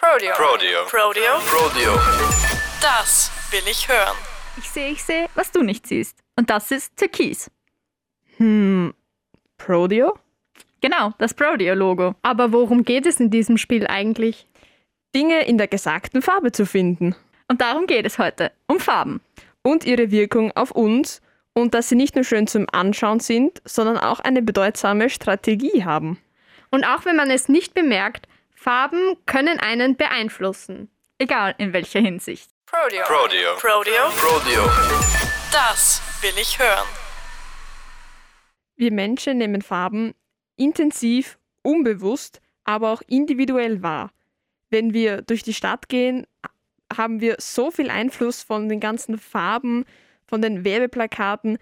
Prodeo. Prodeo. Prodeo. Prodeo. Das will ich hören. Ich sehe, ich sehe, was du nicht siehst. Und das ist Türkis. Hm, Prodeo? Genau, das Prodeo-Logo. Aber worum geht es in diesem Spiel eigentlich? Dinge in der gesagten Farbe zu finden Und darum geht es heute. Um Farben. und ihre Wirkung auf uns und dass sie nicht nur schön zum Anschauen sind, sondern auch eine bedeutsame Strategie haben. Und auch wenn man es nicht bemerkt, Farben können einen beeinflussen. Egal in welcher Hinsicht. Prodeo. Prodeo. Prodeo. Prodeo. Das will ich hören. Wir Menschen nehmen Farben intensiv, unbewusst, aber auch individuell wahr. Wenn wir durch die Stadt gehen, haben wir so viel Einfluss von den ganzen Farben, von den Werbeplakaten,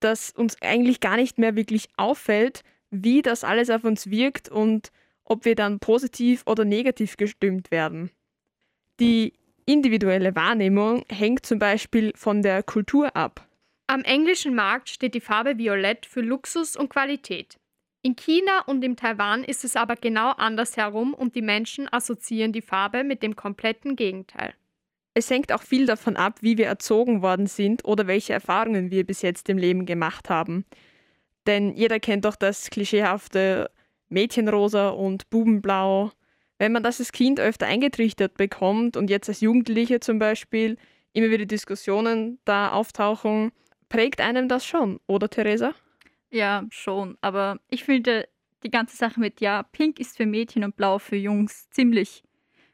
dass uns eigentlich gar nicht mehr wirklich auffällt, wie das alles auf uns wirkt und ob wir dann positiv oder negativ gestimmt werden. Die individuelle Wahrnehmung hängt zum Beispiel von der Kultur ab. Am englischen Markt steht die Farbe Violett für Luxus und Qualität. In China und in Taiwan ist es aber genau andersherum und die Menschen assoziieren die Farbe mit dem kompletten Gegenteil. Es hängt auch viel davon ab, wie wir erzogen worden sind oder welche Erfahrungen wir bis jetzt im Leben gemacht haben. Denn jeder kennt doch das klischeehafte Mädchenrosa und Bubenblau. Wenn man das als Kind öfter eingetrichtert bekommt und jetzt als Jugendliche zum Beispiel immer wieder Diskussionen da auftauchen, prägt einem das schon, oder Theresa? Ja, schon. Aber ich finde die ganze Sache mit, ja, pink ist für Mädchen und blau für Jungs ziemlich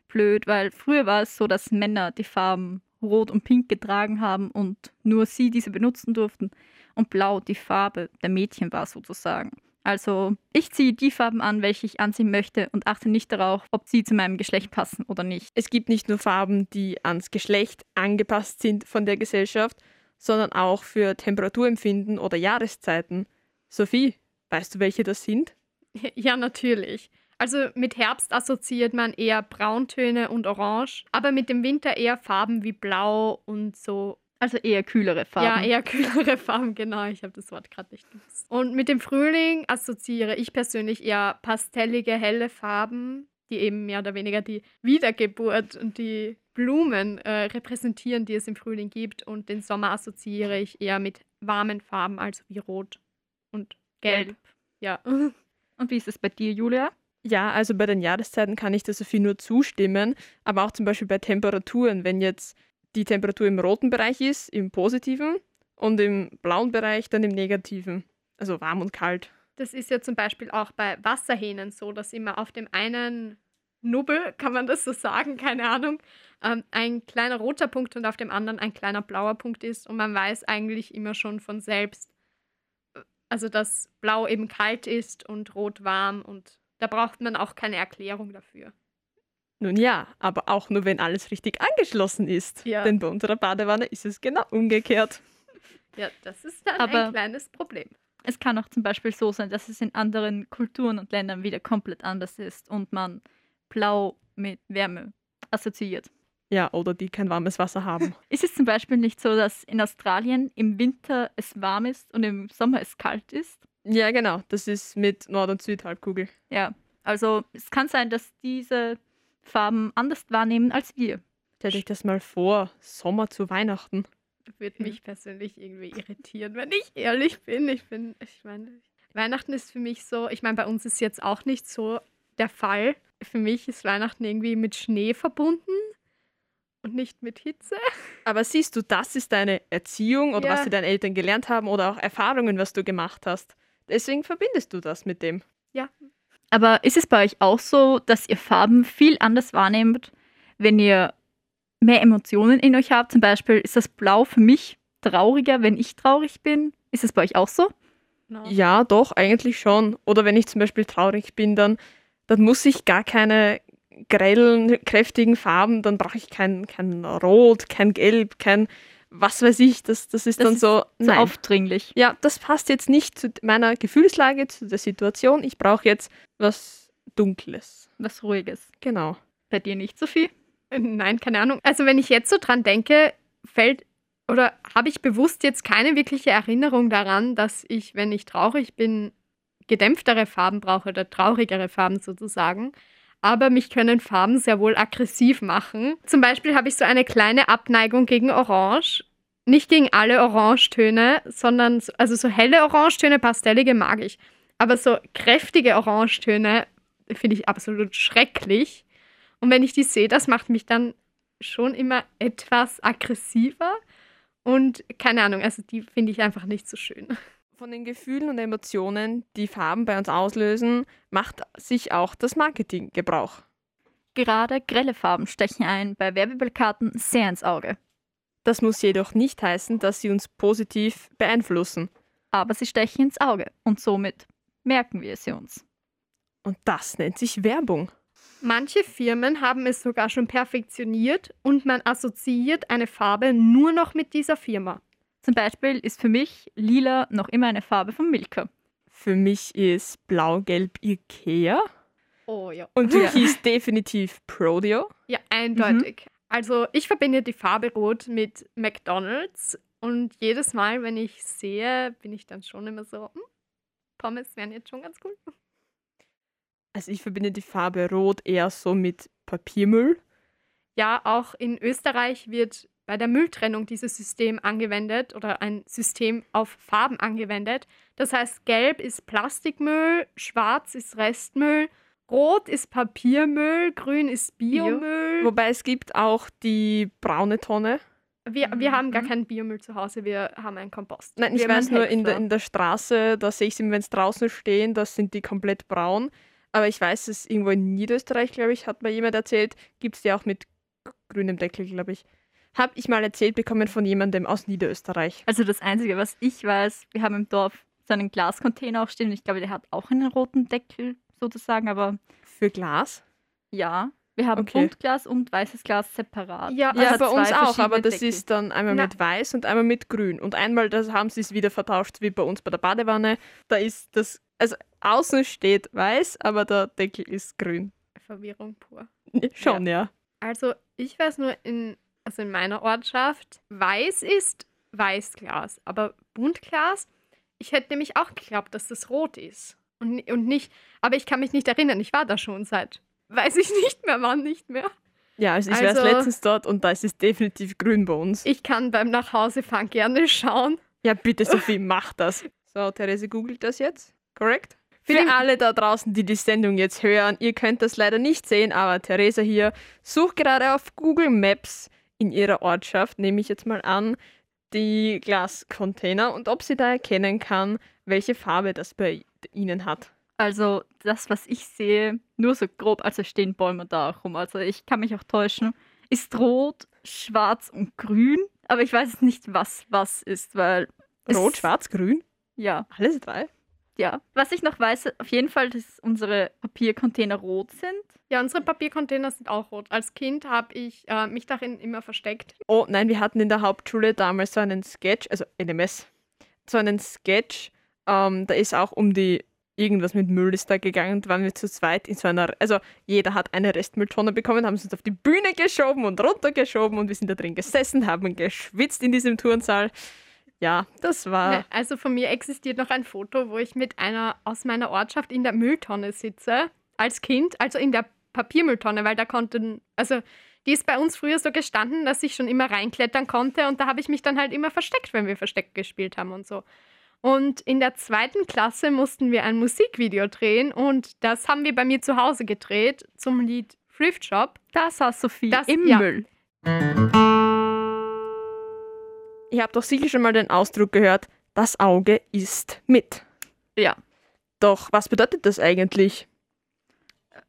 blöd, weil früher war es so, dass Männer die Farben rot und pink getragen haben und nur sie diese benutzen durften und blau die Farbe der Mädchen war sozusagen. Also ich ziehe die Farben an, welche ich anziehen möchte und achte nicht darauf, ob sie zu meinem Geschlecht passen oder nicht. Es gibt nicht nur Farben, die ans Geschlecht angepasst sind von der Gesellschaft, sondern auch für Temperaturempfinden oder Jahreszeiten. Sophie, weißt du, welche das sind? Ja, natürlich. Also mit Herbst assoziiert man eher Brauntöne und Orange, aber mit dem Winter eher Farben wie Blau und so. Also eher kühlere Farben. Ja, eher kühlere Farben, genau. Ich habe das Wort gerade nicht gewusst. Und mit dem Frühling assoziiere ich persönlich eher pastellige, helle Farben, die eben mehr oder weniger die Wiedergeburt und die Blumen äh, repräsentieren, die es im Frühling gibt. Und den Sommer assoziiere ich eher mit warmen Farben, also wie Rot und Gelb. Gelb. Ja. Und wie ist es bei dir, Julia? Ja, also bei den Jahreszeiten kann ich der Sophie nur zustimmen, aber auch zum Beispiel bei Temperaturen, wenn jetzt die Temperatur im roten Bereich ist, im positiven und im blauen Bereich dann im negativen. Also warm und kalt. Das ist ja zum Beispiel auch bei Wasserhähnen so, dass immer auf dem einen Nubbel, kann man das so sagen, keine Ahnung, ähm, ein kleiner roter Punkt und auf dem anderen ein kleiner blauer Punkt ist. Und man weiß eigentlich immer schon von selbst, also dass blau eben kalt ist und rot warm und da braucht man auch keine Erklärung dafür. Nun ja, aber auch nur, wenn alles richtig angeschlossen ist. Ja. Denn bei unserer Badewanne ist es genau umgekehrt. Ja, das ist dann Aber- ein kleines Problem. Es kann auch zum Beispiel so sein, dass es in anderen Kulturen und Ländern wieder komplett anders ist und man Blau mit Wärme assoziiert. Ja, oder die kein warmes Wasser haben. Ist es zum Beispiel nicht so, dass in Australien im Winter es warm ist und im Sommer es kalt ist? ja, genau. Das ist mit Nord- und Südhalbkugel. Ja, also es kann sein, dass diese Farben anders wahrnehmen als wir. Stell dich das mal vor, Sommer zu Weihnachten. Würde Ja. mich persönlich irgendwie irritieren, wenn ich ehrlich bin. Ich bin, ich meine, Weihnachten ist für mich so, ich meine, bei uns ist jetzt auch nicht so der Fall. Für mich ist Weihnachten irgendwie mit Schnee verbunden und nicht mit Hitze. Aber siehst du, das ist deine Erziehung oder Ja. was dir deine Eltern gelernt haben oder auch Erfahrungen, was du gemacht hast. Deswegen verbindest du das mit dem. Aber ist es bei euch auch so, dass ihr Farben viel anders wahrnehmt, wenn ihr mehr Emotionen in euch habt? Zum Beispiel ist das Blau für mich trauriger, wenn ich traurig bin. Ist es bei euch auch so? Ja, doch, eigentlich schon. Oder wenn ich zum Beispiel traurig bin, dann, dann muss ich gar keine grellen, kräftigen Farben, dann brauche ich kein, kein Rot, kein Gelb, kein was weiß ich. Das, das ist Das dann ist so, So aufdringlich. Ja, das passt jetzt nicht zu meiner Gefühlslage, zu der Situation. Ich brauche jetzt was Dunkles. Was Ruhiges. Genau. Bei dir nicht, Sophie? Äh, Nein, keine Ahnung. Also wenn ich jetzt so dran denke, fällt oder habe ich bewusst jetzt keine wirkliche Erinnerung daran, dass ich, wenn ich traurig bin, gedämpftere Farben brauche oder traurigere Farben sozusagen. Aber mich können Farben sehr wohl aggressiv machen. Zum Beispiel habe ich so eine kleine Abneigung gegen Orange. Nicht gegen alle Orangetöne, sondern so, also so helle Orangetöne, pastellige mag ich. Aber so kräftige Orangetöne finde ich absolut schrecklich. Und wenn ich die sehe, das macht mich dann schon immer etwas aggressiver. Und keine Ahnung, also die finde ich einfach nicht so schön. Von den Gefühlen und Emotionen, die Farben bei uns auslösen, macht sich auch das Marketing Gebrauch. Gerade grelle Farben stechen ein bei Werbeplakaten sehr ins Auge. Das muss jedoch nicht heißen, dass sie uns positiv beeinflussen. Aber sie stechen ins Auge und somit merken wir sie uns. Und das nennt sich Werbung. Manche Firmen haben es sogar schon perfektioniert und man assoziiert eine Farbe nur noch mit dieser Firma. Zum Beispiel ist für mich lila noch immer eine Farbe von Milka. Für mich ist blau-gelb Ikea Oh ja. und türkis definitiv Prodeo. Ja, eindeutig. Also ich verbinde die Farbe Rot mit McDonald's und jedes Mal, wenn ich sehe, bin ich dann schon immer so, hm, Pommes wären jetzt schon ganz cool. Also ich verbinde die Farbe Rot eher so mit Papiermüll. Ja, auch in Österreich wird bei der Mülltrennung dieses System angewendet oder ein System auf Farben angewendet. Das heißt, gelb ist Plastikmüll, schwarz ist Restmüll, rot ist Papiermüll, grün ist Biomüll. Wobei es gibt auch die braune Tonne. Wir, wir haben gar Mhm. keinen Biomüll zu Hause, wir haben einen Kompost. Nein, ich wir weiß nur, in der, in der Straße, da sehe ich sie, wenn es draußen stehen, das sind die komplett braun. Aber ich weiß, es irgendwo in Niederösterreich, glaube ich, hat mir jemand erzählt, gibt es die auch mit grünem Deckel, glaube ich. Habe ich mal erzählt bekommen von jemandem aus Niederösterreich. Also das Einzige, was ich weiß, wir haben im Dorf so einen Glascontainer auch stehen. und Ich glaube, der hat auch einen roten Deckel sozusagen, aber Für Glas? ja, wir haben Okay. Buntglas und weißes Glas separat. Ja, Ja, hat bei uns auch, aber das Deckel. ist dann einmal Na. mit weiß und einmal mit grün. Und einmal das haben sie es wieder vertauscht, wie bei uns bei der Badewanne. Da ist das, also außen steht weiß, aber der Deckel ist grün. Verwirrung pur. Schon, ja. Also ich weiß nur, in, also in meiner Ortschaft, weiß ist Weißglas, aber Buntglas, ich hätte nämlich auch geglaubt, dass das rot ist. Und, und nicht, aber ich kann mich nicht erinnern, ich war da schon seit, weiß ich nicht mehr, wann nicht mehr. Ja, also ich war Also- letztens dort und da ist es definitiv grün bei uns. Ich kann beim Nachhausefahren gerne schauen. Ja, bitte, Sophie, mach das. So, Therese googelt das jetzt. Korrekt? Für alle da draußen, die die Sendung jetzt hören, ihr könnt das leider nicht sehen, aber Theresa hier sucht gerade auf Google Maps in ihrer Ortschaft, nehme ich jetzt mal an, die Glascontainer und ob sie da erkennen kann, welche Farbe das bei ihnen hat. Also das, was ich sehe, nur so grob, also stehen Bäume da auch rum. Also ich kann mich auch täuschen, ist rot, schwarz und grün, aber ich weiß nicht, was was ist, weil Rot, schwarz, grün, Ja, alles drei. Ja. Was ich noch weiß, auf jeden Fall, dass unsere Papiercontainer rot sind. Ja, unsere Papiercontainer sind auch rot. Als Kind habe ich äh, mich darin immer versteckt. Oh nein, wir hatten in der Hauptschule damals so einen Sketch, also NMS, so einen Sketch, ähm, da ist auch um die, irgendwas mit Müll ist da gegangen, da waren wir zu zweit in so einer, also jeder hat eine Restmülltonne bekommen, haben sie uns auf die Bühne geschoben und runtergeschoben und wir sind da drin gesessen, haben geschwitzt in diesem Turnsaal. Ja, das war, Also von mir existiert noch ein Foto, wo ich mit einer aus meiner Ortschaft in der Mülltonne sitze. Als Kind, also in der Papiermülltonne, weil da konnten, also die ist bei uns früher so gestanden, dass ich schon immer reinklettern konnte und da habe ich mich dann halt immer versteckt, wenn wir Versteck gespielt haben und so. Und in der zweiten Klasse mussten wir ein Musikvideo drehen und das haben wir bei mir zu Hause gedreht zum Lied Thrift Shop. Da saß Sophie Das- im ja. Müll. Ihr habt doch sicher schon mal den Ausdruck gehört, das Auge ist mit. Ja. Doch was bedeutet das eigentlich?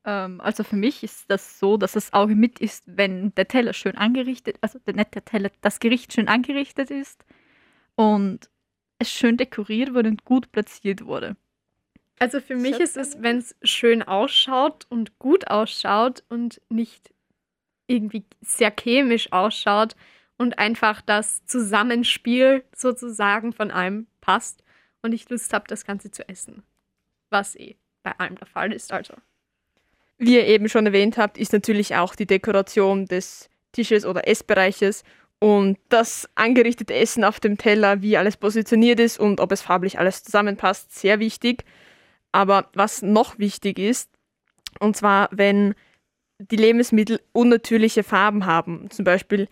Ähm, also für mich ist das so, dass das Auge mit ist, wenn der Teller schön angerichtet, also der, nicht der Teller, das Gericht schön angerichtet ist und es schön dekoriert wurde und gut platziert wurde. Also für mich ist es, wenn es schön ausschaut und gut ausschaut und nicht irgendwie sehr chemisch ausschaut und einfach das Zusammenspiel sozusagen von allem passt und ich Lust habe, das Ganze zu essen. Was eh bei allem der Fall ist, also. Wie ihr eben schon erwähnt habt, ist natürlich auch die Dekoration des Tisches oder Essbereiches und das angerichtete Essen auf dem Teller, wie alles positioniert ist und ob es farblich alles zusammenpasst, sehr wichtig. Aber was noch wichtig ist, Und zwar, wenn die Lebensmittel unnatürliche Farben haben, zum Beispiel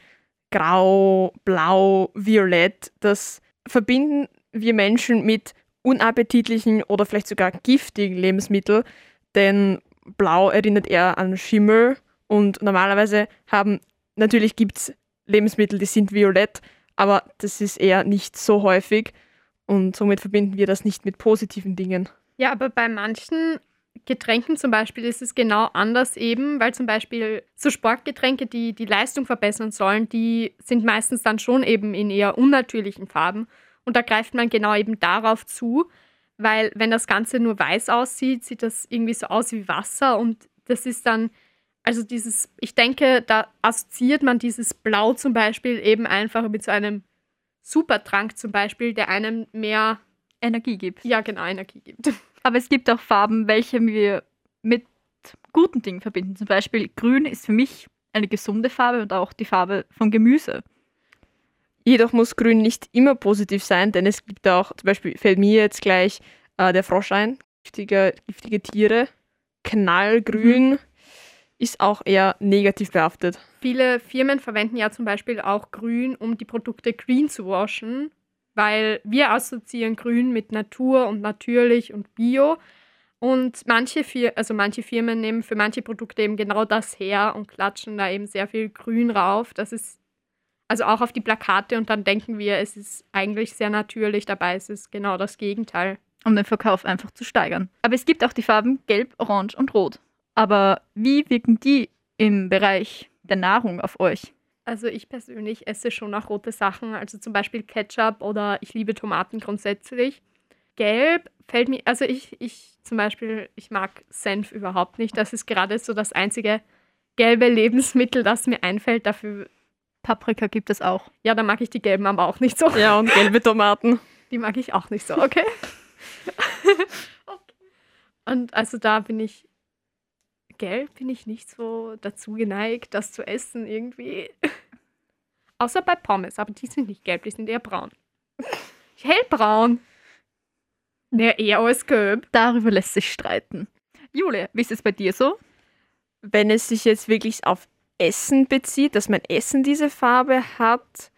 grau, blau, violett, das verbinden wir Menschen mit unappetitlichen oder vielleicht sogar giftigen Lebensmitteln, denn blau erinnert eher an Schimmel und normalerweise haben, natürlich gibt es Lebensmittel, die sind violett, aber das ist eher nicht so häufig und somit verbinden wir das nicht mit positiven Dingen. Ja, aber bei manchen Getränken zum Beispiel ist es genau anders eben, weil zum Beispiel so Sportgetränke, die die Leistung verbessern sollen, die sind meistens dann schon eben in eher unnatürlichen Farben. Und da greift man genau eben darauf zu, weil wenn das Ganze nur weiß aussieht, sieht das irgendwie so aus wie Wasser und das ist dann, also dieses, ich denke, da assoziiert man dieses Blau zum Beispiel eben einfach mit so einem Supertrank zum Beispiel, der einem mehr, Energie gibt. ja genau, Energie gibt. Aber es gibt auch Farben, welche wir mit guten Dingen verbinden. Zum Beispiel grün ist für mich eine gesunde Farbe und auch die Farbe von Gemüse. Jedoch muss Grün nicht immer positiv sein, denn es gibt auch, zum Beispiel fällt mir jetzt gleich äh, der Frosch ein, giftige, giftige Tiere. Knallgrün ist auch eher negativ behaftet. Viele Firmen verwenden ja zum Beispiel auch Grün, um die Produkte green zu waschen, weil wir assoziieren Grün mit Natur und natürlich und Bio. Und manche, also manche Firmen nehmen für manche Produkte eben genau das her und klatschen da eben sehr viel Grün rauf. Das ist also auch auf die Plakate und dann denken wir, es ist eigentlich sehr natürlich, dabei ist es genau das Gegenteil. um den Verkauf einfach zu steigern. Aber es gibt auch die Farben Gelb, Orange und Rot. Aber wie wirken die im Bereich der Nahrung auf euch? Also ich persönlich esse schon auch rote Sachen, also zum Beispiel Ketchup oder ich liebe Tomaten grundsätzlich. Gelb fällt mir, also ich, ich zum Beispiel, ich mag Senf überhaupt nicht. Das ist gerade so das einzige gelbe Lebensmittel, das mir einfällt. Dafür, Paprika gibt es auch. ja, da mag ich die gelben aber auch nicht so. Ja, und gelbe Tomaten. Die mag ich auch nicht so, okay? okay. Und also da bin ich, gelb bin ich nicht so dazu geneigt, das zu essen irgendwie. Außer bei Pommes, aber die sind nicht gelb, die sind eher braun. Hellbraun. Ne, eher als gelb. Darüber lässt sich streiten. Jule, wie ist es bei dir so? Wenn es sich jetzt wirklich auf Essen bezieht, dass mein Essen diese Farbe hat,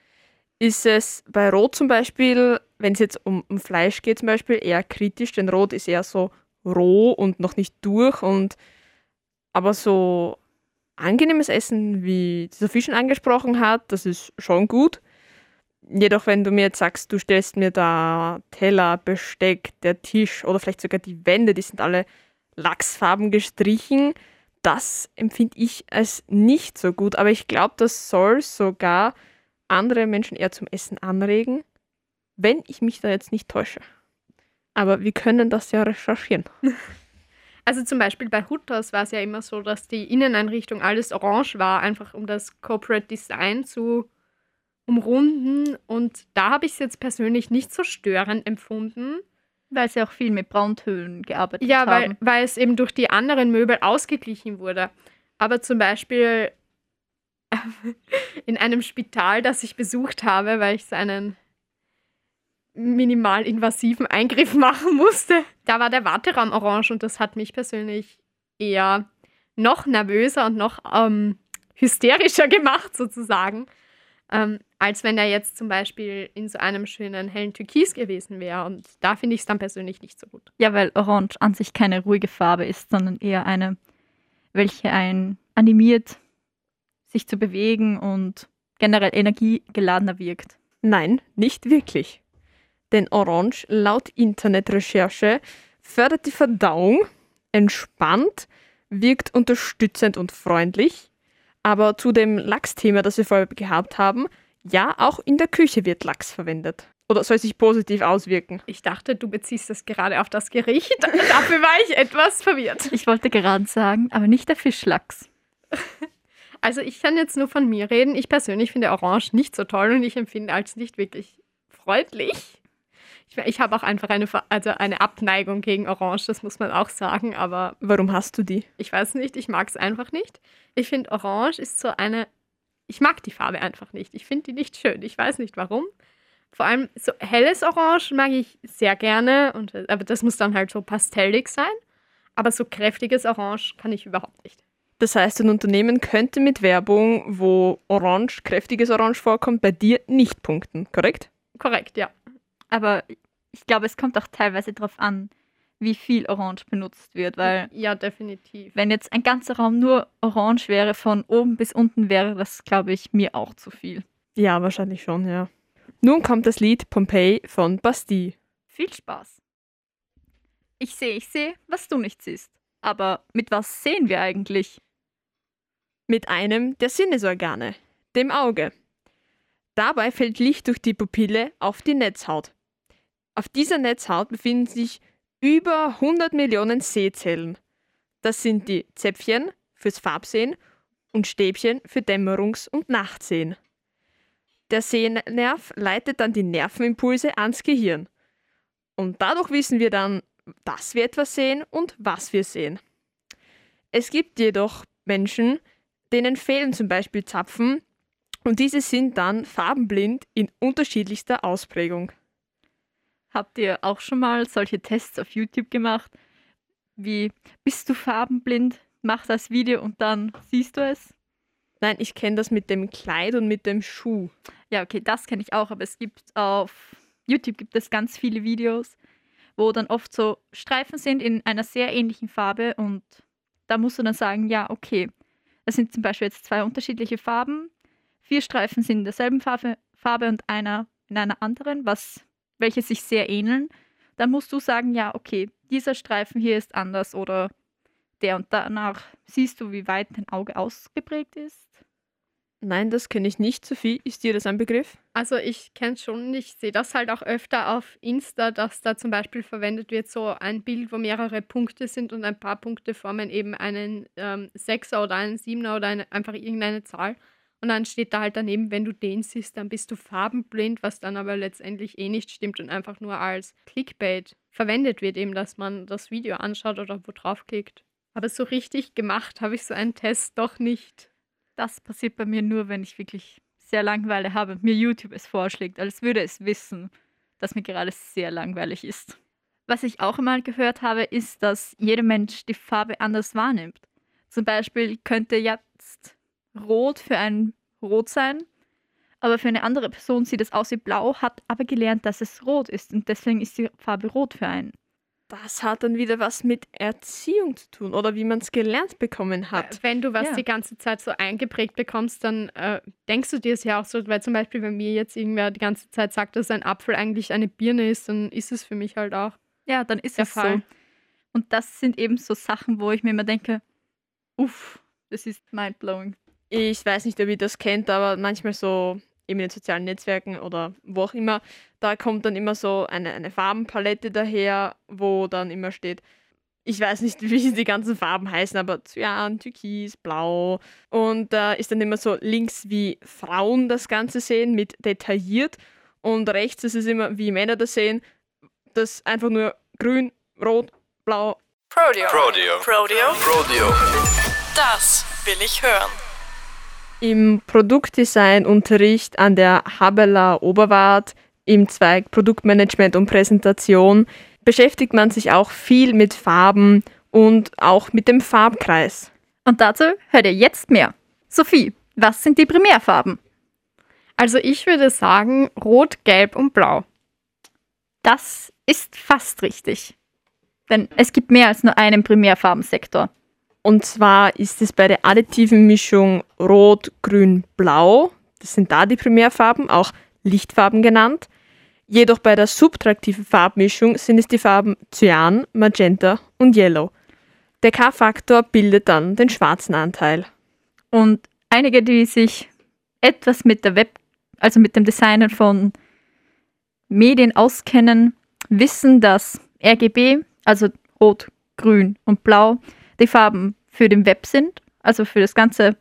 ist es bei Rot zum Beispiel, wenn es jetzt um, um Fleisch geht zum Beispiel, eher kritisch, denn Rot ist eher so roh und noch nicht durch und aber so angenehmes Essen, wie dieser Fisch schon angesprochen hat, das ist schon gut. Jedoch, wenn du mir jetzt sagst, du stellst mir da Teller, Besteck, der Tisch oder vielleicht sogar die Wände, die sind alle lachsfarben gestrichen, das empfinde ich als nicht so gut. Aber ich glaube, das soll sogar andere Menschen eher zum Essen anregen, wenn ich mich da jetzt nicht täusche. Aber wir können das ja recherchieren. Also zum Beispiel bei Hutters war es ja immer so, dass die Inneneinrichtung alles orange war, einfach um das Corporate Design zu umrunden. Und da habe ich es jetzt persönlich nicht so störend empfunden. Weil sie auch viel mit Brauntönen gearbeitet Ja, weil, haben. weil es eben durch die anderen Möbel ausgeglichen wurde. Aber zum Beispiel in einem Spital, das ich besucht habe, weil ich so einen minimal invasiven Eingriff machen musste, da war der Warteraum orange und das hat mich persönlich eher noch nervöser und noch ähm, hysterischer gemacht, sozusagen, ähm, als wenn er jetzt zum Beispiel in so einem schönen hellen Türkis gewesen wäre. Und da finde ich es dann persönlich nicht so gut. Ja, weil Orange an sich keine ruhige Farbe ist, sondern eher eine, welche einen animiert, sich zu bewegen und generell energiegeladener wirkt. Nein, nicht wirklich. Denn Orange laut Internetrecherche fördert die Verdauung, entspannt, wirkt unterstützend und freundlich. Aber zu dem Lachsthema, das wir vorher gehabt haben, ja, auch in der Küche wird Lachs verwendet. Oder soll sich positiv auswirken? Ich dachte, du beziehst das gerade auf das Gericht. Dafür war ich etwas verwirrt. Ich wollte gerade sagen, aber nicht der Fischlachs. Also ich kann jetzt nur von mir reden. Ich persönlich finde Orange nicht so toll und ich empfinde als nicht wirklich freundlich. Ich, ich habe auch einfach eine, also eine Abneigung gegen Orange, das muss man auch sagen, aber Warum hast du die? ich weiß nicht, ich mag es einfach nicht. Ich finde Orange ist so eine, ich mag die Farbe einfach nicht. Ich finde die nicht schön. Ich weiß nicht warum. Vor allem so helles Orange mag ich sehr gerne, und, aber das muss dann halt so pastellig sein. Aber so kräftiges Orange kann ich überhaupt nicht. Das heißt, ein Unternehmen könnte mit Werbung, wo Orange, kräftiges Orange vorkommt, bei dir nicht punkten, korrekt? Korrekt, ja. Aber ich glaube, es kommt auch teilweise darauf an, wie viel Orange benutzt wird, weil Ja, definitiv. wenn jetzt ein ganzer Raum nur orange wäre, von oben bis unten wäre das, glaube ich, mir auch zu viel. Ja, wahrscheinlich schon, ja. Nun kommt das Lied Pompeii von Bastille. Viel Spaß. Ich sehe, ich sehe, was du nicht siehst. Aber mit was sehen wir eigentlich? Mit einem der Sinnesorgane, dem Auge. Dabei fällt Licht durch die Pupille auf die Netzhaut. Auf dieser Netzhaut befinden sich über 100 Millionen Sehzellen. Das sind die Zäpfchen fürs Farbsehen und Stäbchen für Dämmerungs- und Nachtsehen. Der Sehnerv leitet dann die Nervenimpulse ans Gehirn. Und dadurch wissen wir dann, dass wir etwas sehen und was wir sehen. Es gibt jedoch Menschen, denen fehlen zum Beispiel Zapfen und diese sind dann farbenblind in unterschiedlichster Ausprägung. Habt ihr auch schon mal solche Tests auf YouTube gemacht? Wie bist du farbenblind? Mach das Video und dann siehst du es? Nein, ich kenne das mit dem Kleid und mit dem Schuh. Ja, okay, das kenne ich auch, aber es gibt auf YouTube gibt es ganz viele Videos, wo dann oft so Streifen sind in einer sehr ähnlichen Farbe und da musst du dann sagen, ja, okay, das sind zum Beispiel jetzt zwei unterschiedliche Farben, vier Streifen sind in derselben Farbe, Farbe und einer in einer anderen, was, welche sich sehr ähneln. Dann musst du sagen, ja, okay, dieser Streifen hier ist anders oder der und danach siehst du, wie weit dein Auge ausgeprägt ist. Nein, das kenne ich nicht. Sophie, ist dir das ein Begriff? Also ich kenne schon, ich sehe das halt auch öfter auf Insta, dass da zum Beispiel verwendet wird so ein Bild, wo mehrere Punkte sind und ein paar Punkte formen eben einen ähm, Sechser oder einen Siebener oder eine, einfach irgendeine Zahl. Und dann steht da halt daneben, wenn du den siehst, dann bist du farbenblind, was dann aber letztendlich eh nicht stimmt und einfach nur als Clickbait verwendet wird, eben, dass man das Video anschaut oder wo draufklickt. Aber so richtig gemacht habe ich so einen Test doch nicht. Das passiert bei mir nur, wenn ich wirklich sehr Langeweile habe und mir YouTube es vorschlägt, als würde es wissen, dass mir gerade sehr langweilig ist. Was ich auch einmal gehört habe, ist, dass jeder Mensch die Farbe anders wahrnimmt. Zum Beispiel könnte jetzt Rot für ein Rot sein, aber für eine andere Person sieht es aus wie Blau, hat aber gelernt, dass es Rot ist und deswegen ist die Farbe Rot für einen. Das hat dann wieder was mit Erziehung zu tun oder wie man es gelernt bekommen hat. Wenn du was Ja. die ganze Zeit so eingeprägt bekommst, dann äh, denkst du dir es ja auch so, weil zum Beispiel, wenn mir jetzt irgendwer die ganze Zeit sagt, dass ein Apfel eigentlich eine Birne ist, dann ist es für mich halt auch. Ja, dann ist Der es Fall. so. Und das sind eben so Sachen, wo ich mir immer denke, uff, das ist mindblowing. Ich weiß nicht, ob ihr das kennt, aber manchmal so eben in den sozialen Netzwerken oder wo auch immer, da kommt dann immer so eine, eine Farbenpalette daher, wo dann immer steht, ich weiß nicht, wie die ganzen Farben heißen, aber Cyan, Türkis, Blau. Und da ist dann immer so links, wie Frauen das Ganze sehen, mit detailliert. Und rechts ist es immer, wie Männer das sehen, das einfach nur grün, rot, blau. Prodeo. Prodeo. Prodeo. Prodeo. Das will ich hören. Im Produktdesign-Unterricht an der Habeler Oberwart im Zweig Produktmanagement und Präsentation beschäftigt man sich auch viel mit Farben und auch mit dem Farbkreis. Und dazu hört ihr jetzt mehr. Sophie, was sind die Primärfarben? Also ich würde sagen Rot, Gelb und Blau. Das ist fast richtig. Denn es gibt mehr als nur einen Primärfarbensektor. Und zwar ist es bei der additiven Mischung Rot, Grün, Blau. Das sind da die Primärfarben, auch Lichtfarben genannt. Jedoch bei der subtraktiven Farbmischung sind es die Farben Cyan, Magenta und Yellow. Der K-Faktor bildet dann den schwarzen Anteil. Und einige, die sich etwas mit der Web, also mit dem Designen von Medien auskennen, wissen, dass RGB, also Rot, Grün und Blau, die Farben für den Web sind, also für das ganze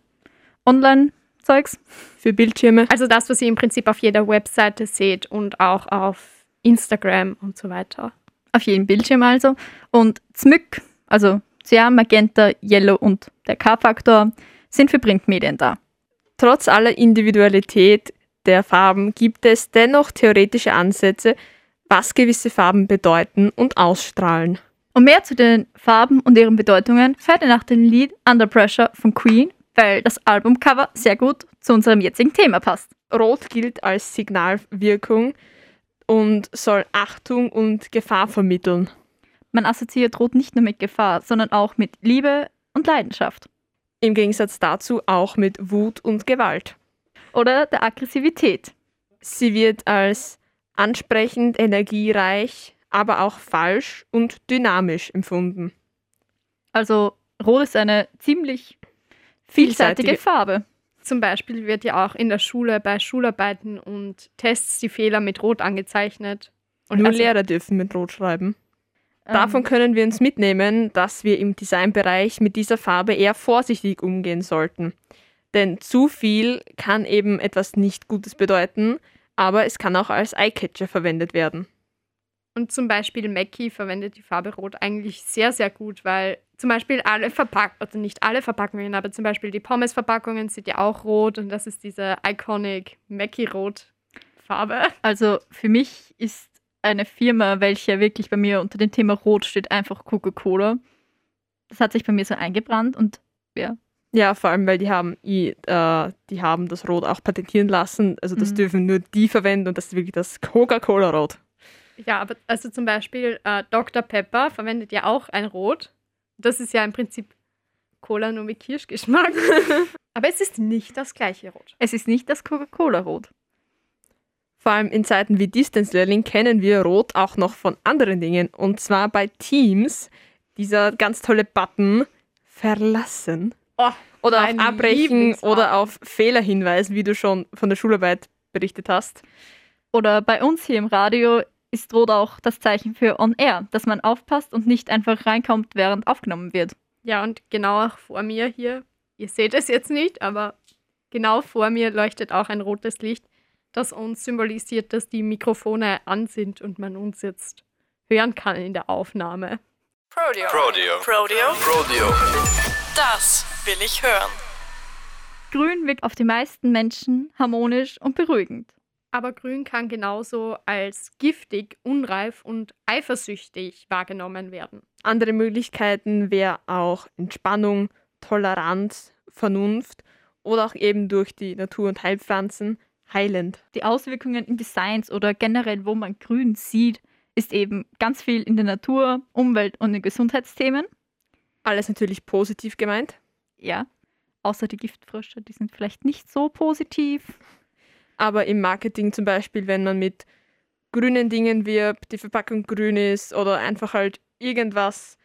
Online-Zeugs. Für Bildschirme. Also das, was ihr im Prinzip auf jeder Webseite seht und auch auf Instagram und so weiter. Auf jedem Bildschirm also. Und ZMYK, also Cyan, Magenta, Yellow und der K-Faktor, sind für Printmedien da. Trotz aller Individualität der Farben gibt es dennoch theoretische Ansätze, was gewisse Farben bedeuten und ausstrahlen. Und mehr zu den Farben und ihren Bedeutungen hört ihr nach dem Lied Under Pressure von Queen, weil das Albumcover sehr gut zu unserem jetzigen Thema passt. Rot gilt als Signalwirkung und soll Achtung und Gefahr vermitteln. Man assoziiert Rot nicht nur mit Gefahr, sondern auch mit Liebe und Leidenschaft. Im Gegensatz dazu auch mit Wut und Gewalt. Oder der Aggressivität. Sie wird als ansprechend, energiereich, aber auch falsch und dynamisch empfunden. Also Rot ist eine ziemlich vielseitige, Vielseitige. Farbe. Zum Beispiel wird ja auch in der Schule bei Schularbeiten und Tests die Fehler mit Rot angezeichnet. Und nur Also- Lehrer dürfen mit Rot schreiben. Davon Ähm, können wir uns mitnehmen, dass wir im Designbereich mit dieser Farbe eher vorsichtig umgehen sollten. Denn zu viel kann eben etwas nicht Gutes bedeuten, aber es kann auch als Eyecatcher verwendet werden. Und zum Beispiel Mackie verwendet die Farbe Rot eigentlich sehr, sehr gut, weil zum Beispiel alle Verpackungen, also nicht alle Verpackungen, aber zum Beispiel die Pommes-Verpackungen sind ja auch rot und das ist diese iconic Mackie-Rot-Farbe. Also für mich ist eine Firma, welche wirklich bei mir unter dem Thema Rot steht, einfach Coca-Cola. Das hat sich bei mir so eingebrannt und ja, Ja, vor allem, weil die haben, i- äh, die haben das Rot auch patentieren lassen. Also das Mhm. dürfen nur die verwenden und das ist wirklich das Coca-Cola-Rot. Ja, aber also zum Beispiel äh, Dr. Pepper verwendet ja auch ein Rot. Das ist ja im Prinzip Cola nur mit Kirschgeschmack. aber es ist nicht das gleiche Rot. es ist nicht das Coca-Cola-Rot. Vor allem in Zeiten wie Distance Learning kennen wir Rot auch noch von anderen Dingen. Und zwar bei Teams, dieser ganz tolle Button verlassen. Oh, Oder auf Abbrechen oder auf Fehler hinweisen, wie du schon von der Schularbeit berichtet hast. Oder bei uns hier im Radio ist Rot auch das Zeichen für On Air, dass man aufpasst und nicht einfach reinkommt, während aufgenommen wird. Ja, und genau auch vor mir hier, ihr seht es jetzt nicht, aber genau vor mir leuchtet auch ein rotes Licht, das uns symbolisiert, dass die Mikrofone an sind und man uns jetzt hören kann in der Aufnahme. Rodeo. Rodeo. Rodeo. Rodeo. Das will ich hören. Grün wirkt auf die meisten Menschen harmonisch und beruhigend. Aber grün kann genauso als giftig, unreif und eifersüchtig wahrgenommen werden. Andere Möglichkeiten wäre auch Entspannung, Toleranz, Vernunft oder auch eben durch die Natur- und Heilpflanzen heilend. Die Auswirkungen in Designs oder generell, wo man Grün sieht, ist eben ganz viel in der Natur, Umwelt und in Gesundheitsthemen. Alles natürlich positiv gemeint. Ja, außer die Giftfrösche, die sind vielleicht nicht so positiv. Aber im Marketing zum Beispiel, wenn man mit grünen Dingen wirbt, die Verpackung grün ist oder einfach halt irgendwas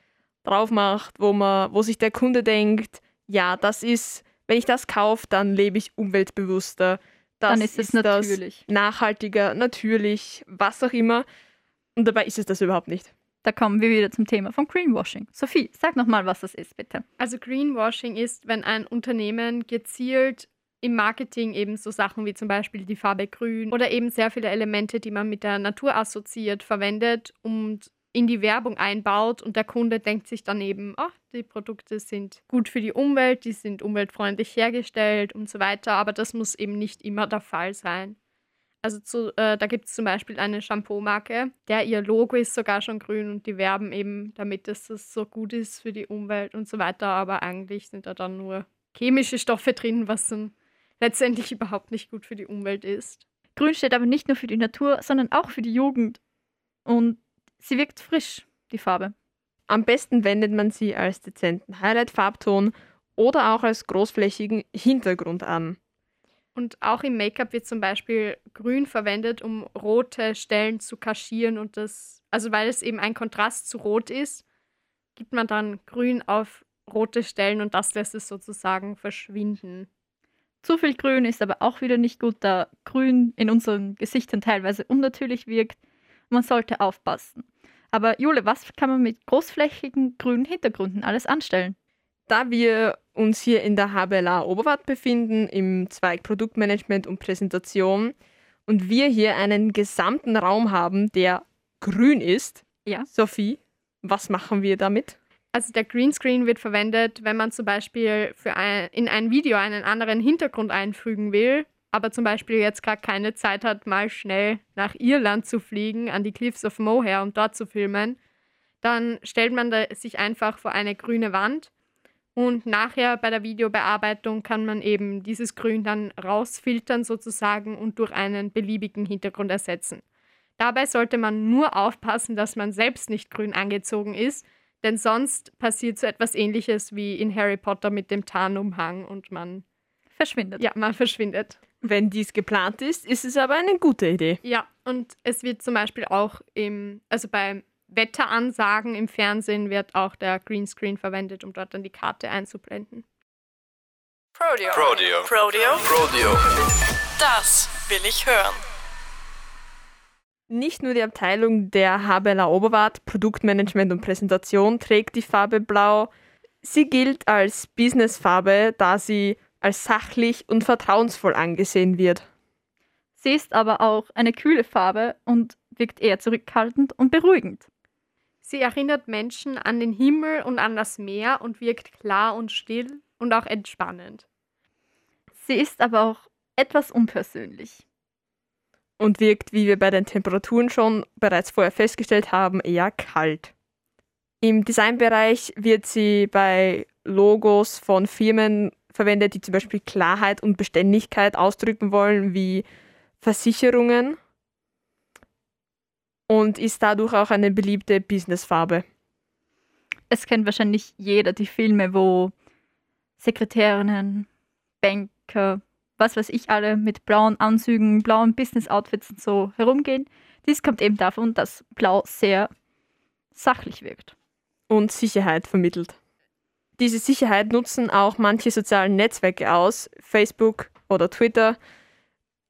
drauf macht, wo man, wo sich der Kunde denkt, ja, das ist, wenn ich das kaufe, dann lebe ich umweltbewusster. Das Dann ist es das natürlich. nachhaltiger, natürlich, was auch immer. Und dabei ist es das überhaupt nicht. Da kommen wir wieder zum Thema von Greenwashing. Sophie, sag nochmal, was das ist, bitte. Also Greenwashing ist, wenn ein Unternehmen gezielt im Marketing eben so Sachen wie zum Beispiel die Farbe Grün oder eben sehr viele Elemente, die man mit der Natur assoziiert, verwendet und in die Werbung einbaut und der Kunde denkt sich dann eben, ach, die Produkte sind gut für die Umwelt, die sind umweltfreundlich hergestellt und so weiter, aber das muss eben nicht immer der Fall sein. Also zu, äh, da gibt es zum Beispiel eine Shampoo-Marke, der ihr Logo ist sogar schon grün und die werben eben damit, dass das so gut ist für die Umwelt und so weiter, aber eigentlich sind da dann nur chemische Stoffe drin, was dann letztendlich überhaupt nicht gut für die Umwelt ist. Grün steht aber nicht nur für die Natur, sondern auch für die Jugend. Und sie wirkt frisch, die Farbe. Am besten wendet man sie als dezenten Highlight-Farbton oder auch als großflächigen Hintergrund an. Und auch im Make-up wird zum Beispiel grün verwendet, um rote Stellen zu kaschieren und das, also weil es eben ein Kontrast zu rot ist, gibt man dann grün auf rote Stellen und das lässt es sozusagen verschwinden. Zu viel Grün ist aber auch wieder nicht gut, da Grün in unseren Gesichtern teilweise unnatürlich wirkt. Man sollte aufpassen. Aber Jule, was kann man mit großflächigen grünen Hintergründen alles anstellen? Da wir uns hier in der HBLA Oberwart befinden, im Zweig Produktmanagement und Präsentation, und wir hier einen gesamten Raum haben, der grün ist, Ja. Sophie, was machen wir damit? Also der Greenscreen wird verwendet, wenn man zum Beispiel für ein, in ein Video einen anderen Hintergrund einfügen will, aber zum Beispiel jetzt gerade keine Zeit hat, mal schnell nach Irland zu fliegen, an die Cliffs of Moher, um dort zu filmen. Dann stellt man sich einfach vor eine grüne Wand und nachher bei der Videobearbeitung kann man eben dieses Grün dann rausfiltern sozusagen und durch einen beliebigen Hintergrund ersetzen. Dabei sollte man nur aufpassen, dass man selbst nicht grün angezogen ist, denn sonst passiert so etwas ähnliches wie in Harry Potter mit dem Tarnumhang und man, Verschwindet. ja, man verschwindet. Wenn dies geplant ist, ist es aber eine gute Idee. Ja, und es wird zum Beispiel auch im, also bei Wetteransagen im Fernsehen wird auch der Greenscreen verwendet, um dort dann die Karte einzublenden. Prodeo. Prodeo. Prodeo. Prodeo. Das will ich hören. Nicht nur die Abteilung der Habeler Oberwart, Produktmanagement und Präsentation trägt die Farbe Blau. Sie gilt als Businessfarbe, da sie als sachlich und vertrauensvoll angesehen wird. Sie ist aber auch eine kühle Farbe und wirkt eher zurückhaltend und beruhigend. Sie erinnert Menschen an den Himmel und an das Meer und wirkt klar und still und auch entspannend. Sie ist aber auch etwas unpersönlich. Und wirkt, wie wir bei den Temperaturen schon bereits vorher festgestellt haben, eher kalt. Im Designbereich wird sie bei Logos von Firmen verwendet, die zum Beispiel Klarheit und Beständigkeit ausdrücken wollen, wie Versicherungen und ist dadurch auch eine beliebte Businessfarbe. Es kennt wahrscheinlich jeder die Filme, wo Sekretärinnen, Banker, was weiß ich alle, mit blauen Anzügen, blauen Business-Outfits und so herumgehen. Dies kommt eben davon, dass Blau sehr sachlich wirkt. und Sicherheit vermittelt. Diese Sicherheit nutzen auch manche sozialen Netzwerke aus, Facebook oder Twitter,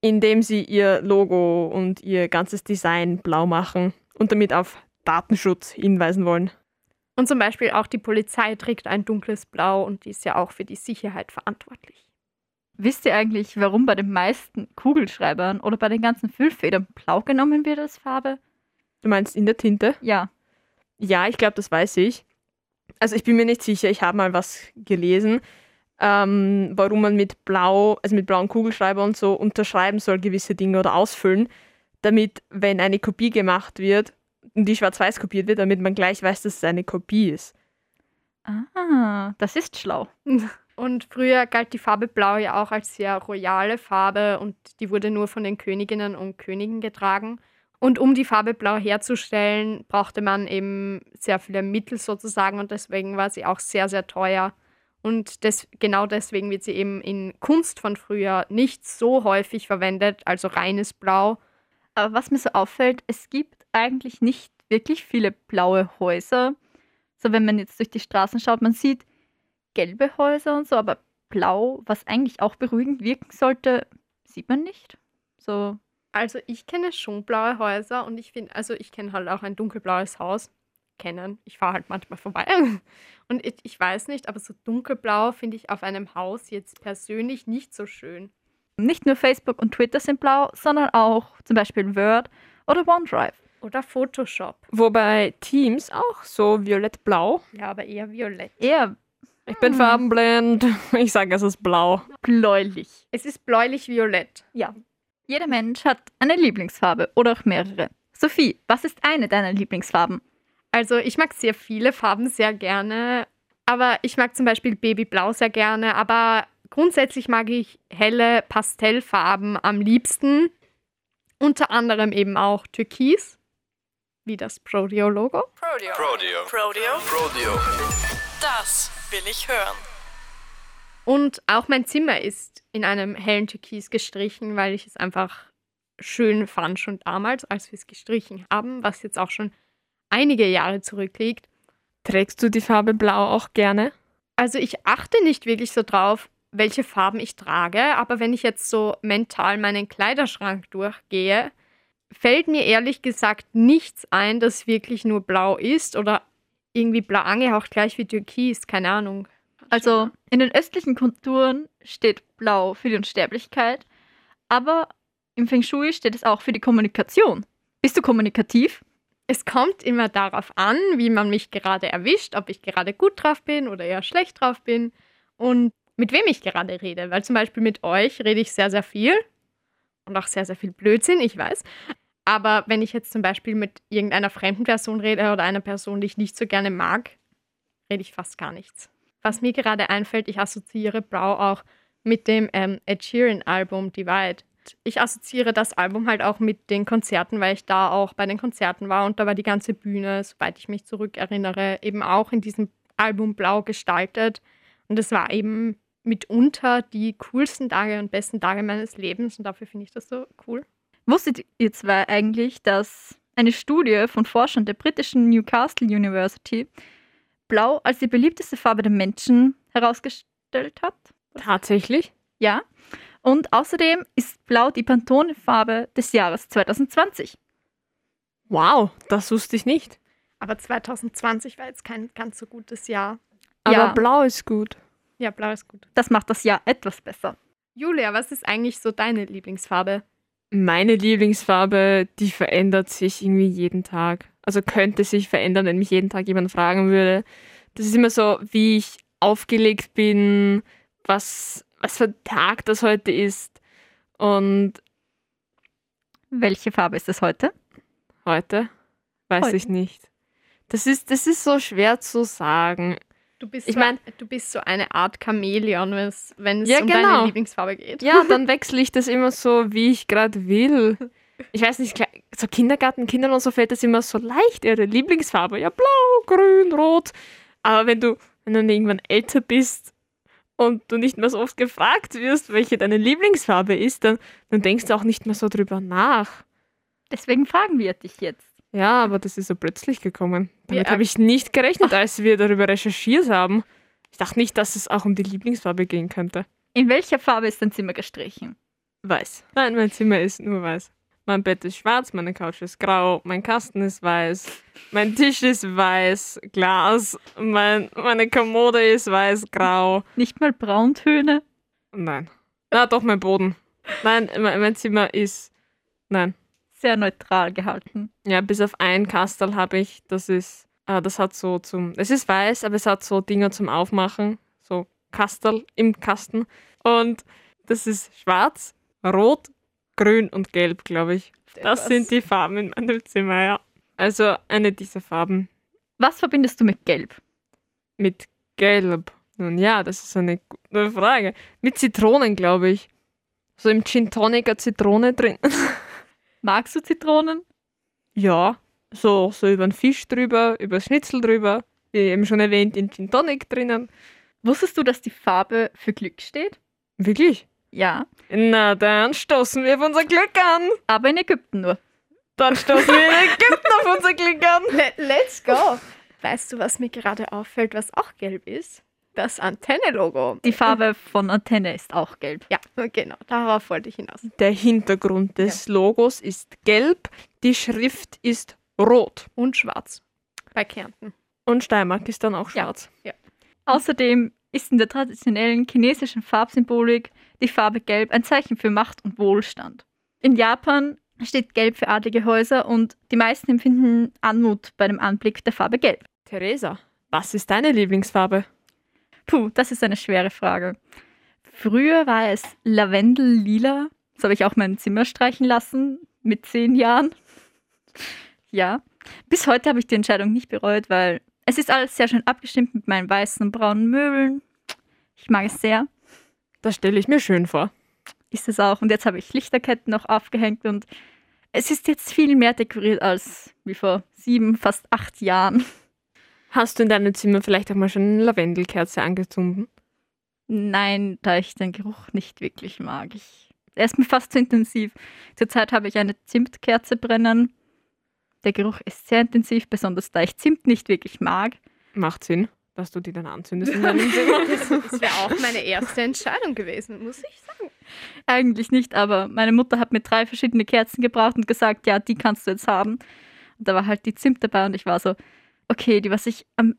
indem sie ihr Logo und ihr ganzes Design blau machen und damit auf Datenschutz hinweisen wollen. Und zum Beispiel auch die Polizei trägt ein dunkles Blau und die ist ja auch für die Sicherheit verantwortlich. Wisst ihr eigentlich, warum bei den meisten Kugelschreibern oder bei den ganzen Füllfedern blau genommen wird als Farbe? Du meinst in der Tinte? Ja, Ja, ich glaube, das weiß ich. Also ich bin mir nicht sicher, ich habe mal was gelesen, ähm, warum man mit blau, also mit blauen Kugelschreiber und so unterschreiben soll gewisse Dinge oder ausfüllen, damit, wenn eine Kopie gemacht wird und die schwarz-weiß kopiert wird, damit man gleich weiß, dass es eine Kopie ist. ah, das ist schlau. Und früher galt die Farbe Blau ja auch als sehr royale Farbe und die wurde nur von den Königinnen und Königen getragen. Und um die Farbe Blau herzustellen, brauchte man eben sehr viele Mittel sozusagen und deswegen war sie auch sehr, sehr teuer. Und des, genau deswegen wird sie eben in Kunst von früher nicht so häufig verwendet, also reines Blau. Aber was mir so auffällt, es gibt eigentlich nicht wirklich viele blaue Häuser. So, wenn man jetzt durch die Straßen schaut, man sieht gelbe Häuser und so, aber blau, was eigentlich auch beruhigend wirken sollte, sieht man nicht. So, Also ich kenne schon blaue Häuser und ich finde, also ich kenne halt auch ein dunkelblaues Haus. Kennen. Ich fahre halt manchmal vorbei. Und ich, ich weiß nicht, aber so dunkelblau finde ich auf einem Haus jetzt persönlich nicht so schön. nicht nur Facebook und Twitter sind blau, sondern auch zum Beispiel Word oder OneDrive. Oder Photoshop. Wobei Teams auch so violett-blau. Ja, aber eher violett. Eher Ich bin farbenblind. Ich sage, es ist blau. bläulich. Es ist bläulich-violett. Ja. Jeder Mensch hat eine Lieblingsfarbe oder auch mehrere. Sophie, was ist eine deiner Lieblingsfarben? Also ich mag sehr viele Farben sehr gerne. Aber ich mag zum Beispiel Babyblau sehr gerne. Aber grundsätzlich mag ich helle Pastellfarben am liebsten. Unter anderem eben auch Türkis, wie das Prodeo-Logo. Prodeo. Prodeo. Prodeo. Prodeo. Das will ich hören. Und auch mein Zimmer ist in einem hellen Türkis gestrichen, weil ich es einfach schön fand schon damals, als wir es gestrichen haben, was jetzt auch schon einige Jahre zurückliegt. Trägst du die Farbe blau auch gerne? Also ich achte nicht wirklich so drauf, welche Farben ich trage, aber wenn ich jetzt so mental meinen Kleiderschrank durchgehe, fällt mir ehrlich gesagt nichts ein, das wirklich nur blau ist oder irgendwie blau angehaucht, gleich wie Türkis, keine Ahnung. Also in den östlichen Kulturen steht Blau für die Unsterblichkeit, aber im Feng Shui steht es auch für die Kommunikation. Bist du kommunikativ? Es kommt immer darauf an, wie man mich gerade erwischt, ob ich gerade gut drauf bin oder eher schlecht drauf bin und mit wem ich gerade rede. Weil zum Beispiel mit euch rede ich sehr, sehr viel und auch sehr, sehr viel Blödsinn, ich weiß. Aber wenn ich jetzt zum Beispiel mit irgendeiner fremden Person rede oder einer Person, die ich nicht so gerne mag, rede ich fast gar nichts. Was mir gerade einfällt, ich assoziiere Blau auch mit dem ähm, Ed Sheeran-Album Divide. Ich assoziiere das Album halt auch mit den Konzerten, weil ich da auch bei den Konzerten war und da war die ganze Bühne, soweit ich mich zurückerinnere, eben auch in diesem Album Blau gestaltet. Und es war eben mitunter die coolsten Tage und besten Tage meines Lebens und dafür finde ich das so cool. Wusstet ihr zwei eigentlich, dass eine Studie von Forschern der britischen Newcastle University Blau als die beliebteste Farbe der Menschen herausgestellt hat? Tatsächlich? Ja. Und außerdem ist Blau die Pantone-Farbe des Jahres 2020. Wow, das wusste ich nicht. Aber 2020 war jetzt kein ganz so gutes Jahr. Aber Ja. blau ist gut. Ja, blau ist gut. Das macht das Jahr etwas besser. Julia, was ist eigentlich so deine Lieblingsfarbe? Meine Lieblingsfarbe, die verändert sich irgendwie jeden Tag. Also könnte sich verändern, wenn mich jeden Tag jemand fragen würde. Das ist immer so, wie ich aufgelegt bin, was, was für ein Tag das heute ist. Und Welche Farbe ist es heute? heute weiß Heute. ich nicht. Das ist, das ist so schwer zu sagen. Du bist, Ich so, mein- du bist so eine Art Chamäleon, wenn es, Ja, um genau. deine Lieblingsfarbe geht. Ja, dann wechsle ich das immer so, wie ich gerade will. Ich weiß nicht, so Kindergartenkindern und so fällt das immer so leicht, ihre Lieblingsfarbe. Ja, blau, grün, rot. Aber wenn du, wenn du dann irgendwann älter bist und du nicht mehr so oft gefragt wirst, welche deine Lieblingsfarbe ist, dann, dann denkst du auch nicht mehr so drüber nach. Deswegen fragen wir dich jetzt. Ja, aber das ist so plötzlich gekommen. Damit Ja. habe ich nicht gerechnet, als wir darüber recherchiert haben. Ich dachte nicht, dass es auch um die Lieblingsfarbe gehen könnte. In welcher Farbe ist dein Zimmer gestrichen? Weiß. Nein, mein Zimmer ist nur weiß. Mein Bett ist schwarz, meine Couch ist grau, mein Kasten ist weiß, mein Tisch ist weiß, Glas, mein, meine Kommode ist weiß-grau. Nicht mal Brauntöne? Nein. Na doch, mein Boden. Nein, mein Zimmer ist. Nein. Sehr neutral gehalten. Ja, bis auf ein Kastel habe ich, das ist, äh, das hat so zum, es ist weiß, aber es hat so Dinger zum Aufmachen, so Kastel im Kasten. Und das ist schwarz, rot, grün und gelb, glaube ich. Das Etwas. sind die Farben in meinem Zimmer, ja. Also eine dieser Farben Was verbindest du mit Gelb? mit gelb. Nun ja, das ist eine gute Frage. Mit Zitronen, glaube ich. So im Gin Tonic Zitrone drin. Magst du Zitronen? Ja, so, so über den Fisch drüber, über das Schnitzel drüber. Wie eben schon erwähnt, in Gin Tonic drinnen. Wusstest du, dass die Farbe für Glück steht? Wirklich? Ja, Na, dann stoßen wir auf unser Glück an. aber in Ägypten nur. Dann stoßen wir in Ägypten auf unser Glück an. Le let's go! Weißt du, was mir gerade auffällt, was auch gelb ist? Das Antenne-Logo. Die Farbe von Antenne ist auch gelb. Ja, genau, darauf wollte ich hinaus. Der Hintergrund des Logos ist gelb, die Schrift ist rot. Und schwarz. Bei Kärnten. Und Steiermark ist dann auch Ja. schwarz. Außerdem ist in der traditionellen chinesischen Farbsymbolik die Farbe Gelb ein Zeichen für Macht und Wohlstand. In Japan steht Gelb für adlige Häuser und die meisten empfinden Anmut bei dem Anblick der Farbe Gelb. Theresa, was ist deine Lieblingsfarbe? Puh, das ist eine schwere Frage. Früher war es Lavendel-Lila. Das habe ich auch mein Zimmer streichen lassen mit zehn Jahren. Ja. Bis heute habe ich die Entscheidung nicht bereut, weil es ist alles sehr schön abgestimmt mit meinen weißen und braunen Möbeln. Ich mag es sehr. Das stelle ich mir schön vor. Ist es auch. Und jetzt habe ich Lichterketten noch aufgehängt und es ist jetzt viel mehr dekoriert als wie vor sieben, fast acht Jahren. Hast du in deinem Zimmer vielleicht auch mal schon eine Lavendelkerze angezündet? Nein, da ich den Geruch nicht wirklich mag. Ich, er ist mir fast zu intensiv. Zurzeit habe ich eine Zimtkerze brennen. Der Geruch ist sehr intensiv, besonders da ich Zimt nicht wirklich mag. Macht Sinn, dass du die dann anzündest in deinem Zimmer. Das wäre auch meine erste Entscheidung gewesen, muss ich sagen. Eigentlich nicht, aber meine Mutter hat mir drei verschiedene Kerzen gebraucht und gesagt, ja, die kannst du jetzt haben. Und da war halt die Zimt dabei und ich war so, okay, die, was ich am,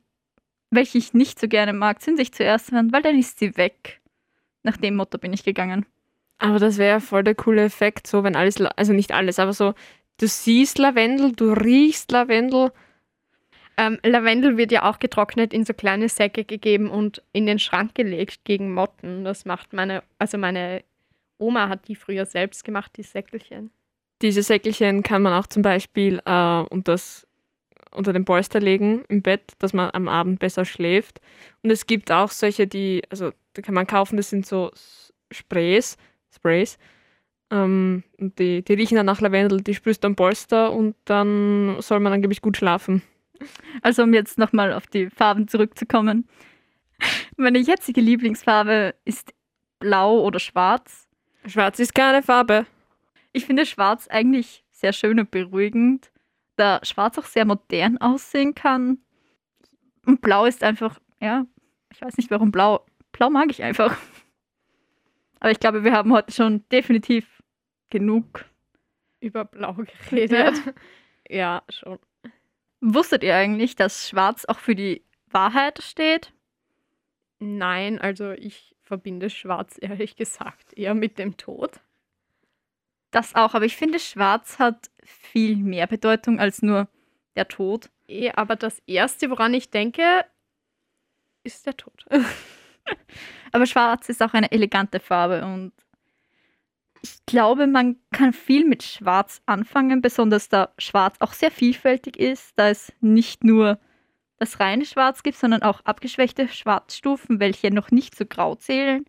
welche ich nicht so gerne mag, zünde ich zuerst an, weil dann ist sie weg. Nach dem Motto bin ich gegangen. Aber das wäre voll der coole Effekt, so wenn alles, also nicht alles, aber so, du siehst Lavendel, du riechst Lavendel. Ähm, Lavendel wird ja auch getrocknet, in so kleine Säcke gegeben und in den Schrank gelegt gegen Motten. Das macht meine, also meine Oma hat die früher selbst gemacht, die Säckelchen. Diese Säckelchen kann man auch zum Beispiel äh, unter, das, unter den Polster legen im Bett, dass man am Abend besser schläft. Und es gibt auch solche, die, also da kann man kaufen, das sind so Sprays, Sprays. Ähm, und die, die riechen dann nach Lavendel, die sprühst am Polster und dann soll man angeblich gut schlafen. Also um jetzt nochmal auf die Farben zurückzukommen. Meine jetzige Lieblingsfarbe ist blau oder schwarz. Schwarz ist keine Farbe. Ich finde schwarz eigentlich sehr schön und beruhigend, da schwarz auch sehr modern aussehen kann. Und blau ist einfach, ja, ich weiß nicht warum blau. Blau mag ich einfach. Aber ich glaube, wir haben heute schon definitiv genug. Über Blau geredet. ja, schon. Wusstet ihr eigentlich, dass schwarz auch für die Wahrheit steht? Nein, also ich verbinde Schwarz ehrlich gesagt eher mit dem Tod. Das auch, aber ich finde, schwarz hat viel mehr Bedeutung als nur der Tod. Eh, aber das Erste, woran ich denke, ist der Tod. Aber schwarz ist auch eine elegante Farbe und ich glaube, man kann viel mit schwarz anfangen, besonders da schwarz auch sehr vielfältig ist, da es nicht nur das reine Schwarz gibt, sondern auch abgeschwächte Schwarzstufen, welche noch nicht zu grau zählen.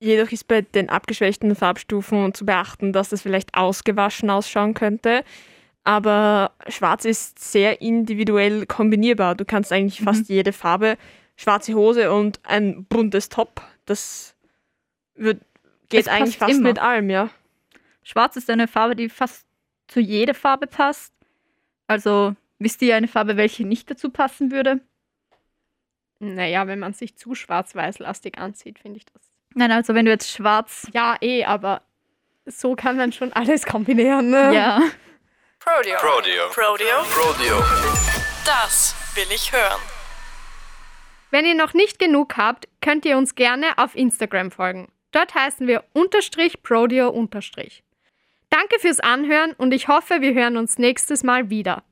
Jedoch ist bei den abgeschwächten Farbstufen zu beachten, dass das vielleicht ausgewaschen ausschauen könnte. Aber schwarz ist sehr individuell kombinierbar. Du kannst eigentlich Mhm. fast jede Farbe, schwarze Hose und ein buntes Top, das wird, geht Es eigentlich fast immer. mit allem, ja. Schwarz ist eine Farbe, die fast zu jeder Farbe passt. Also wisst ihr eine Farbe, welche nicht dazu passen würde? Naja, wenn man sich zu schwarz-weiß-lastig anzieht, finde ich das. Nein, also wenn du jetzt schwarz, Ja, eh, aber so kann man schon alles kombinieren. Ne? ja, Prodeo. Prodeo. Prodeo. Prodeo. Das will ich hören. Wenn ihr noch nicht genug habt, könnt ihr uns gerne auf Instagram folgen. Dort heißen wir unterstrich Prodeo unterstrich. Danke fürs Anhören und ich hoffe, wir hören uns nächstes Mal wieder.